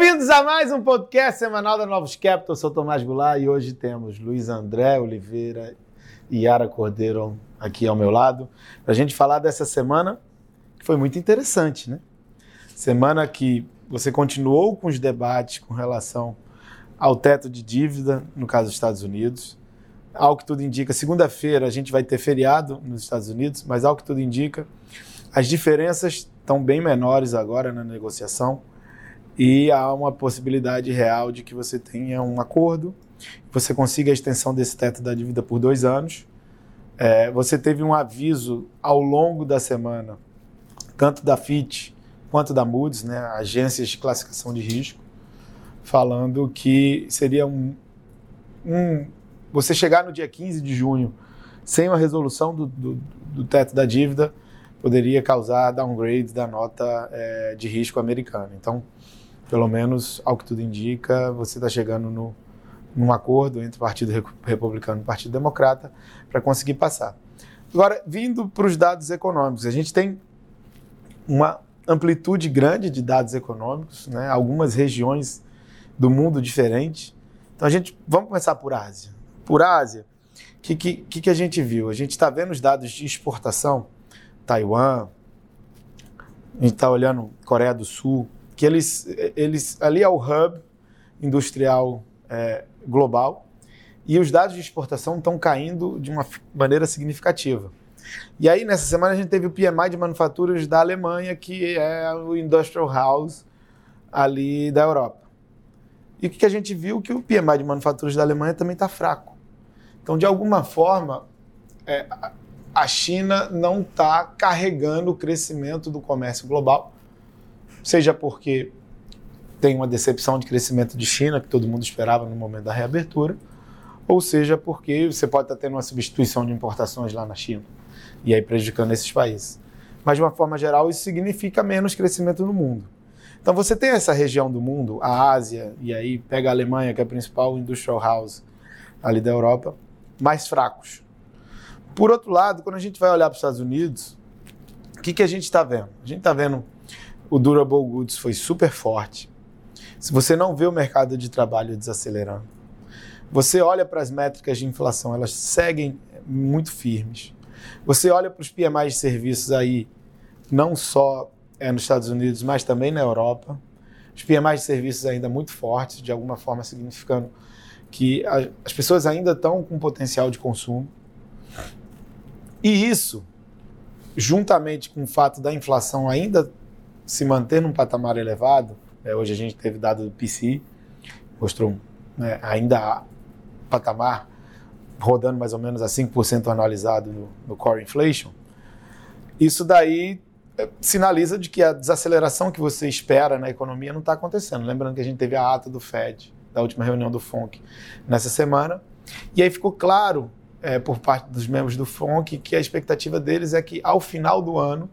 Bem-vindos a mais um podcast semanal da Novos Capital. Eu sou Tomás Goulart e hoje temos Luiz André Oliveira e Yara Cordeiro aqui ao meu lado para a gente falar dessa semana que foi muito interessante, né? Semana que você continuou com os debates com relação ao teto de dívida, no caso dos Estados Unidos. Ao que tudo indica, segunda-feira a gente vai ter feriado nos Estados Unidos, mas ao que tudo indica, as diferenças estão bem menores agora na negociação e há uma possibilidade real de que você tenha um acordo, você consiga a extensão desse teto da dívida por dois anos. É, você teve um aviso ao longo da semana, tanto da FIT quanto da Moody's, né, agências de classificação de risco, falando que seria um, um você chegar no dia 15 de junho sem uma resolução do, do, do teto da dívida poderia causar downgrade da nota é, de risco americana. Então, pelo menos, ao que tudo indica, você está chegando no, num acordo entre o Partido Republicano e o Partido Democrata para conseguir passar. Agora, vindo para os dados econômicos, a gente tem uma amplitude grande de dados econômicos, né? algumas regiões do mundo diferentes. Então, a gente vamos começar por Ásia. Por Ásia, o que, que, que a gente viu? A gente está vendo os dados de exportação, Taiwan, a gente está olhando Coreia do Sul, que eles, eles ali é o hub industrial é, global e os dados de exportação estão caindo de uma maneira significativa. E aí, nessa semana, a gente teve o PMI de manufaturas da Alemanha, que é o Industrial House ali da Europa. E o que a gente viu? Que o PMI de manufaturas da Alemanha também está fraco. Então, de alguma forma, é, a China não está carregando o crescimento do comércio global seja porque tem uma decepção de crescimento de China, que todo mundo esperava no momento da reabertura, ou seja porque você pode estar tendo uma substituição de importações lá na China, e aí prejudicando esses países. Mas, de uma forma geral, isso significa menos crescimento no mundo. Então, você tem essa região do mundo, a Ásia, e aí pega a Alemanha, que é a principal industrial house ali da Europa, mais fracos. Por outro lado, quando a gente vai olhar para os Estados Unidos, o que, que a gente está vendo? A gente está vendo o durable goods foi super forte. Se você não vê o mercado de trabalho desacelerando, você olha para as métricas de inflação, elas seguem muito firmes. Você olha para os PMI de serviços aí, não só é nos Estados Unidos, mas também na Europa. Os PMI de serviços ainda muito fortes, de alguma forma significando que as pessoas ainda estão com potencial de consumo. E isso, juntamente com o fato da inflação ainda se manter num patamar elevado, é, hoje a gente teve dado do PC, mostrou né, ainda patamar rodando mais ou menos a 5% anualizado no, no core inflation, isso daí é, sinaliza de que a desaceleração que você espera na economia não está acontecendo. Lembrando que a gente teve a ata do Fed, da última reunião do FONC, nessa semana, e aí ficou claro é, por parte dos membros do FONC que a expectativa deles é que ao final do ano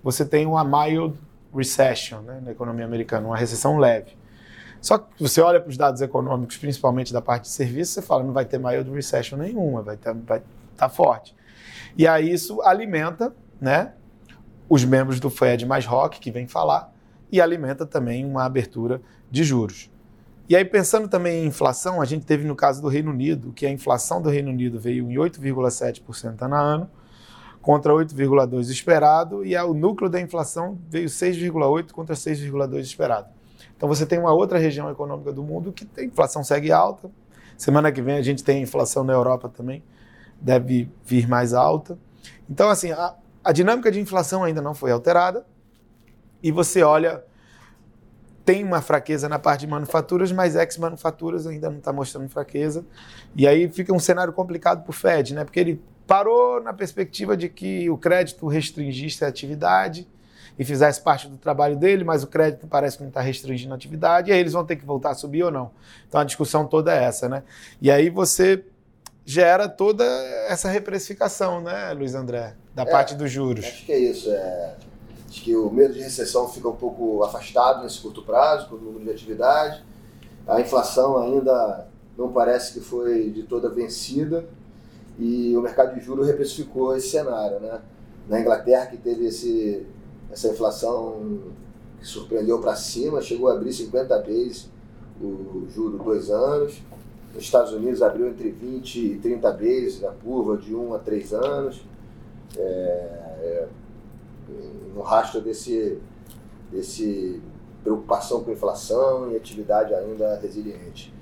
você tenha uma mild recession né, na economia americana, uma recessão leve. Só que você olha para os dados econômicos, principalmente da parte de serviços, você fala não vai ter mild recession nenhuma, vai estar vai tá forte. E aí isso alimenta né, os membros do Fed mais rock que vem falar e alimenta também uma abertura de juros. E aí, pensando também em inflação, a gente teve no caso do Reino Unido, que a inflação do Reino Unido veio em 8,7% ano a ano, contra 8,2 esperado e o núcleo da inflação veio 6,8 contra 6,2 esperado. Então você tem uma outra região econômica do mundo que a inflação segue alta. Semana que vem a gente tem inflação na Europa também, deve vir mais alta. Então assim, a, a dinâmica de inflação ainda não foi alterada. E você olha tem uma fraqueza na parte de manufaturas, mas ex-manufaturas ainda não está mostrando fraqueza. E aí fica um cenário complicado para o Fed, né? Porque ele parou na perspectiva de que o crédito restringisse a atividade e fizesse parte do trabalho dele, mas o crédito parece que não está restringindo a atividade, e aí eles vão ter que voltar a subir ou não. Então a discussão toda é essa, né? E aí você gera toda essa reprecificação, né, Luiz André, da é, parte dos juros. Acho que é isso. É... Acho que o medo de recessão fica um pouco afastado nesse curto prazo, com o número de atividade. A inflação ainda não parece que foi de toda vencida e o mercado de juros reprecificou esse cenário. Né? Na Inglaterra, que teve esse, essa inflação que surpreendeu para cima, chegou a abrir 50 vezes o juro dois anos. Nos Estados Unidos abriu entre 20 e 30 vezes a curva de 1 a 3 anos. É, é, no rastro desse, desse preocupação com inflação e atividade ainda resiliente.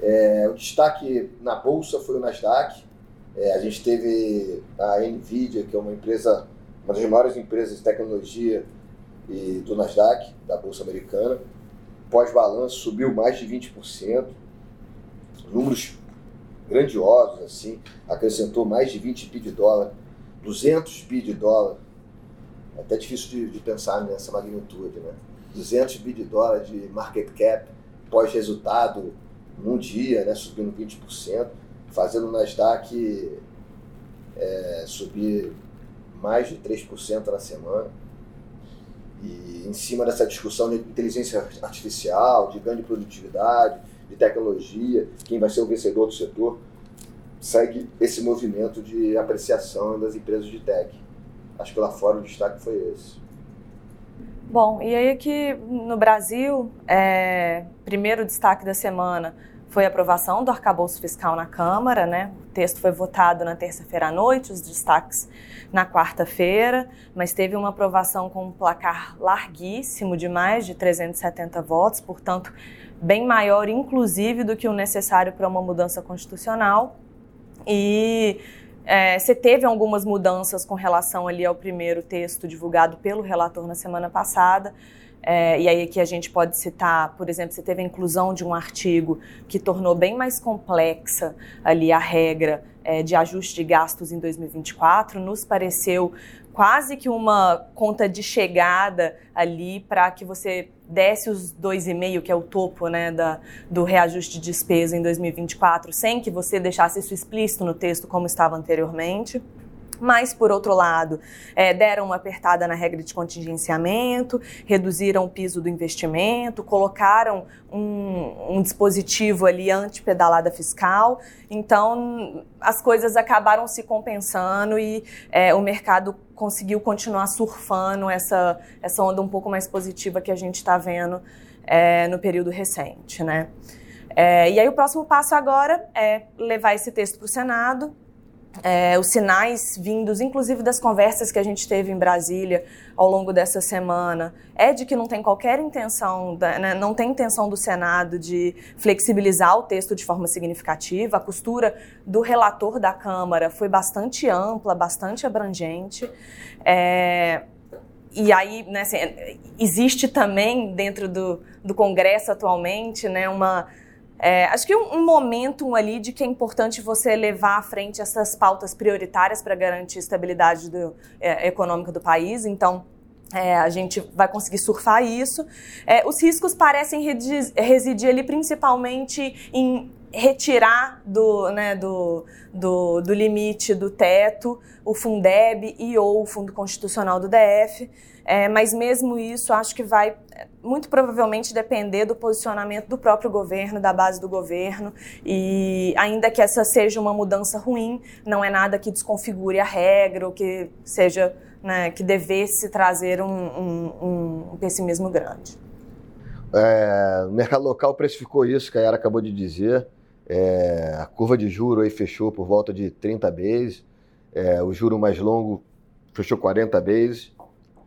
É, o destaque na bolsa foi o Nasdaq. É, a gente teve a Nvidia, que é uma empresa, uma das maiores empresas de tecnologia e do Nasdaq, da bolsa americana. Pós-balanço subiu mais de 20%, números grandiosos assim, acrescentou mais de 20 bi de dólar, 200 bi de dólar. É até difícil de, de pensar nessa magnitude, né? 200 bi de dólar de market cap pós-resultado num dia, né, subindo 20%, fazendo o Nasdaq é, subir mais de 3% na semana. E em cima dessa discussão de inteligência artificial, de ganho de produtividade, de tecnologia, quem vai ser o vencedor do setor, segue esse movimento de apreciação das empresas de tech. Acho que lá fora o destaque foi esse. Bom, e aí aqui no Brasil, é, primeiro destaque da semana foi a aprovação do arcabouço fiscal na Câmara, né? O texto foi votado na terça-feira à noite, os destaques na quarta-feira, mas teve uma aprovação com um placar larguíssimo de mais de 370 votos, portanto, bem maior, inclusive, do que o necessário para uma mudança constitucional. E é, você teve algumas mudanças com relação ali ao primeiro texto divulgado pelo relator na semana passada. É, e aí aqui a gente pode citar, por exemplo, você teve a inclusão de um artigo que tornou bem mais complexa ali a regra é, de ajuste de gastos em 2024. Nos pareceu quase que uma conta de chegada ali para que você desse os 2,5, que é o topo né, da, do reajuste de despesa em 2024, sem que você deixasse isso explícito no texto como estava anteriormente. Mas, por outro lado, é, deram uma apertada na regra de contingenciamento, reduziram o piso do investimento, colocaram um, um dispositivo ali anti-pedalada fiscal. Então, as coisas acabaram se compensando e é, o mercado conseguiu continuar surfando essa, essa onda um pouco mais positiva que a gente está vendo é, no período recente. Né? É, e aí, o próximo passo agora é levar esse texto para o Senado é, os sinais vindos, inclusive das conversas que a gente teve em Brasília ao longo dessa semana, é de que não tem qualquer intenção, né, não tem intenção do Senado de flexibilizar o texto de forma significativa. A costura do relator da Câmara foi bastante ampla, bastante abrangente. É, e aí, né, assim, existe também dentro do, do Congresso atualmente né, uma é, acho que um, um momento ali de que é importante você levar à frente essas pautas prioritárias para garantir a estabilidade do, é, econômica do país. Então, é, a gente vai conseguir surfar isso. É, os riscos parecem residir ali principalmente em retirar do, né, do, do, do limite do teto o Fundeb e ou o Fundo Constitucional do DF. É, mas mesmo isso, acho que vai muito provavelmente depender do posicionamento do próprio governo, da base do governo. E ainda que essa seja uma mudança ruim, não é nada que desconfigure a regra ou que seja né, que devesse trazer um, um, um pessimismo grande. É, o mercado local precificou isso, que a Yara acabou de dizer. É, a curva de juro aí fechou por volta de 30 bases. É, o juro mais longo fechou 40 bases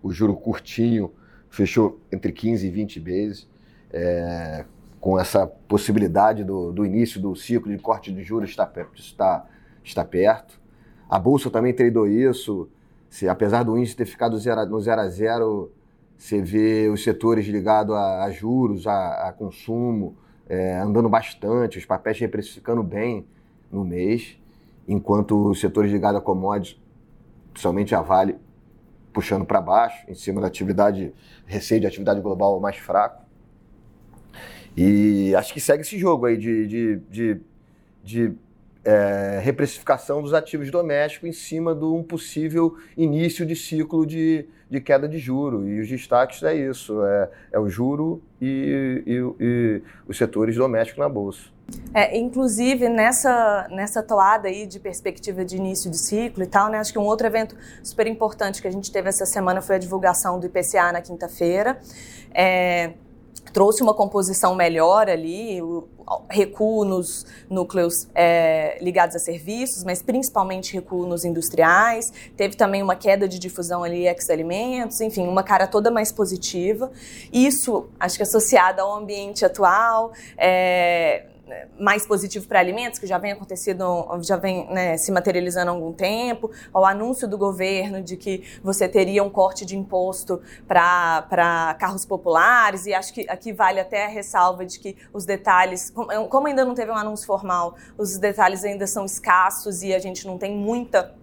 o juro curtinho fechou entre 15 e 20 vezes, é, com essa possibilidade do, do, início do ciclo de corte de juros estar, está está perto. A Bolsa também treinou isso, se, apesar do índice ter ficado zero, no zero a zero, você vê os setores ligados a, a juros, a, a consumo, é, andando bastante, os papéis reprecificando bem no mês, enquanto os setores ligados a commodities, principalmente a Vale, puxando para baixo, em cima da atividade, receio de atividade global mais fraco. E acho que segue esse jogo aí de, de, de, de é, reprecificação dos ativos domésticos em cima de um possível início de ciclo de, de queda de juro. E os destaques é isso: é, é o juro e, e, e os setores domésticos na Bolsa. É, inclusive, nessa, nessa toada aí de perspectiva de início de ciclo e tal, né, acho que um outro evento super importante que a gente teve essa semana foi a divulgação do IPCA na quinta-feira. É, trouxe uma composição melhor ali, recuo nos núcleos é, ligados a serviços, mas principalmente recuo nos industriais. Teve também uma queda de difusão ali ex-alimentos, enfim, uma cara toda mais positiva. Isso, acho que associado ao ambiente atual, é, mais positivo para alimentos, que já vem acontecendo, já vem né, se materializando há algum tempo, o anúncio do governo de que você teria um corte de imposto para carros populares, e acho que aqui vale até a ressalva de que os detalhes, como ainda não teve um anúncio formal, os detalhes ainda são escassos e a gente não tem muita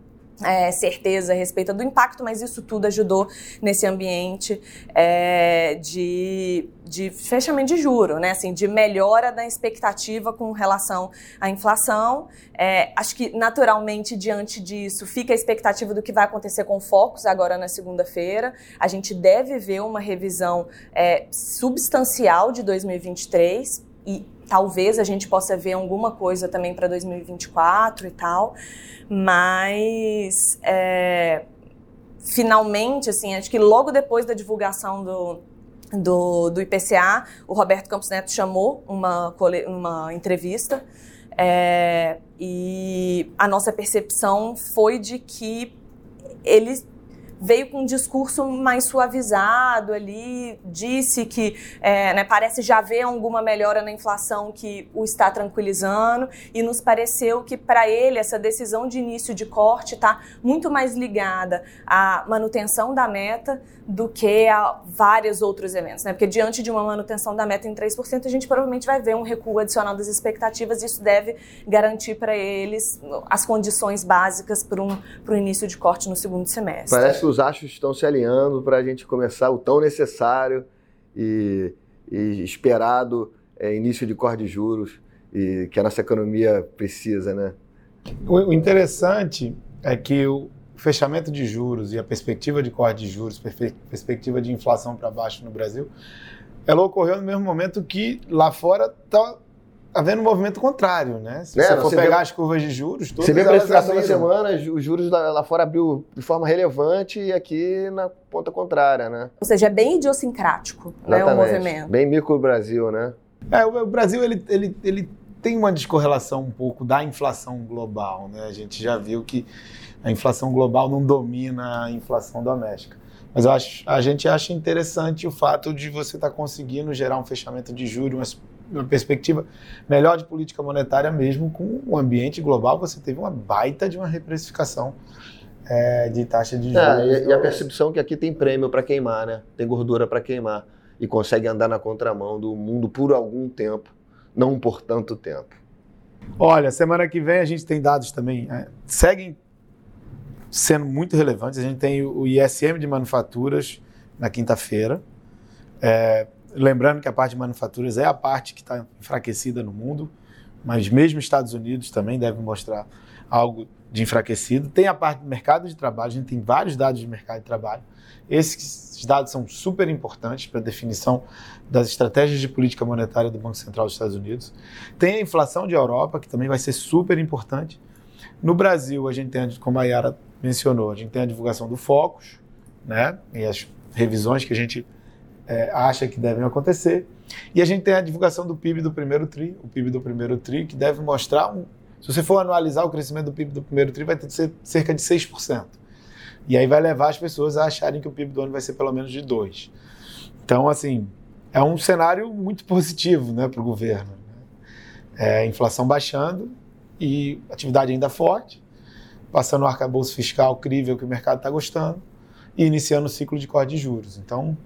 é, certeza a respeito do impacto, mas isso tudo ajudou nesse ambiente é, de, de fechamento de juro, né? Assim, de melhora da expectativa com relação à inflação. É, acho que naturalmente diante disso fica a expectativa do que vai acontecer com o Focus agora na segunda-feira. A gente deve ver uma revisão é, substancial de 2023 e talvez a gente possa ver alguma coisa também para 2024 e tal, mas é, finalmente, assim, acho que logo depois da divulgação do, do, do IPCA, o Roberto Campos Neto chamou uma, uma entrevista é, e a nossa percepção foi de que ele veio com um discurso mais suavizado ali, disse que é, né, parece já ver alguma melhora na inflação que o está tranquilizando e nos pareceu que para ele essa decisão de início de corte está muito mais ligada à manutenção da meta do que a vários outros eventos, né? Porque diante de uma manutenção da meta em 3%, a gente provavelmente vai ver um recuo adicional das expectativas e isso deve garantir para eles as condições básicas para um, o início de corte no segundo semestre. Parece os achos estão se alinhando para a gente começar o tão necessário e, e esperado é, início de corte de juros e que a nossa economia precisa, né? O interessante é que o fechamento de juros e a perspectiva de corte de juros, perspectiva de inflação para baixo no Brasil, ela ocorreu no mesmo momento que lá fora está havendo um movimento contrário, né? Se é, você for pegar vê, as curvas de juros, todas Você vê a precificação da semana, os juros lá fora abriu de forma relevante e aqui na ponta contrária, né? Ou seja, é bem idiosincrático né, o movimento. Bem micro Brasil, né? É, o Brasil ele, ele, ele tem uma descorrelação um pouco da inflação global, né? A gente já viu que a inflação global não domina a inflação doméstica. Mas eu acho, a gente acha interessante o fato de você estar tá conseguindo gerar um fechamento de juros, uma, perspectiva melhor de política monetária, mesmo com o ambiente global. Você teve uma baita de uma reprecificação é, de taxa de é, juros. É, e, e, a percepção que aqui tem prêmio para queimar, né? Tem gordura para queimar e consegue andar na contramão do mundo por algum tempo, não por tanto tempo. Olha, semana que vem a gente tem dados também. É, seguem sendo muito relevantes. A gente tem o ISM de manufaturas na quinta-feira. É, lembrando que a parte de manufaturas é a parte que está enfraquecida no mundo, mas mesmo Estados Unidos também deve mostrar algo de enfraquecido. Tem a parte do mercado de trabalho, a gente tem vários dados de mercado de trabalho. Esses dados são super importantes para a definição das estratégias de política monetária do Banco Central dos Estados Unidos. Tem a inflação de Europa, que também vai ser super importante. No Brasil, a gente tem, como a Yara mencionou, a gente tem a divulgação do Focus, né? E as revisões que a gente é, acha que devem acontecer. E a gente tem a divulgação do PIB do primeiro TRI, o PIB do primeiro TRI, que deve mostrar um. Se você for anualizar o crescimento do PIB do primeiro TRI, vai ter que ser cerca de 6%. E aí vai levar as pessoas a acharem que o PIB do ano vai ser pelo menos de 2%. Então, assim, é um cenário muito positivo né, para o governo. Né? É, inflação baixando e atividade ainda forte passando o arcabouço fiscal crível que o mercado está gostando e iniciando o ciclo de corte de juros. Então,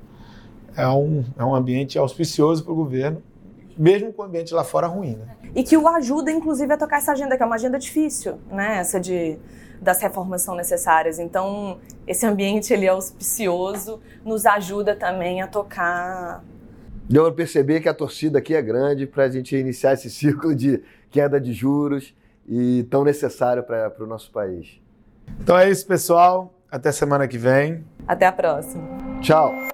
é um, é um ambiente auspicioso para o governo, mesmo com o ambiente lá fora ruim. Né? E que o ajuda, inclusive, a tocar essa agenda, que é uma agenda difícil, né? essa de das reformas são necessárias. Então, esse ambiente ele é auspicioso, nos ajuda também a tocar. Deu para perceber que a torcida aqui é grande para a gente iniciar esse ciclo de queda de juros e tão necessário para o nosso país. Então é isso, pessoal. Até semana que vem. Até a próxima. Tchau.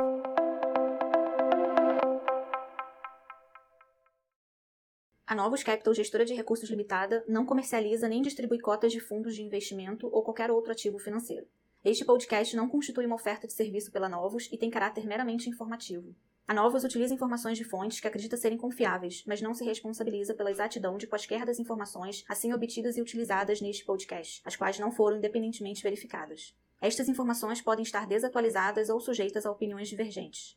Novos Capital Gestora de Recursos Limitada não comercializa nem distribui cotas de fundos de investimento ou qualquer outro ativo financeiro. Este podcast não constitui uma oferta de serviço pela Novos e tem caráter meramente informativo. A Novos utiliza informações de fontes que acredita serem confiáveis, mas não se responsabiliza pela exatidão de quaisquer das informações assim obtidas e utilizadas neste podcast, as quais não foram independentemente verificadas. Estas informações podem estar desatualizadas ou sujeitas a opiniões divergentes.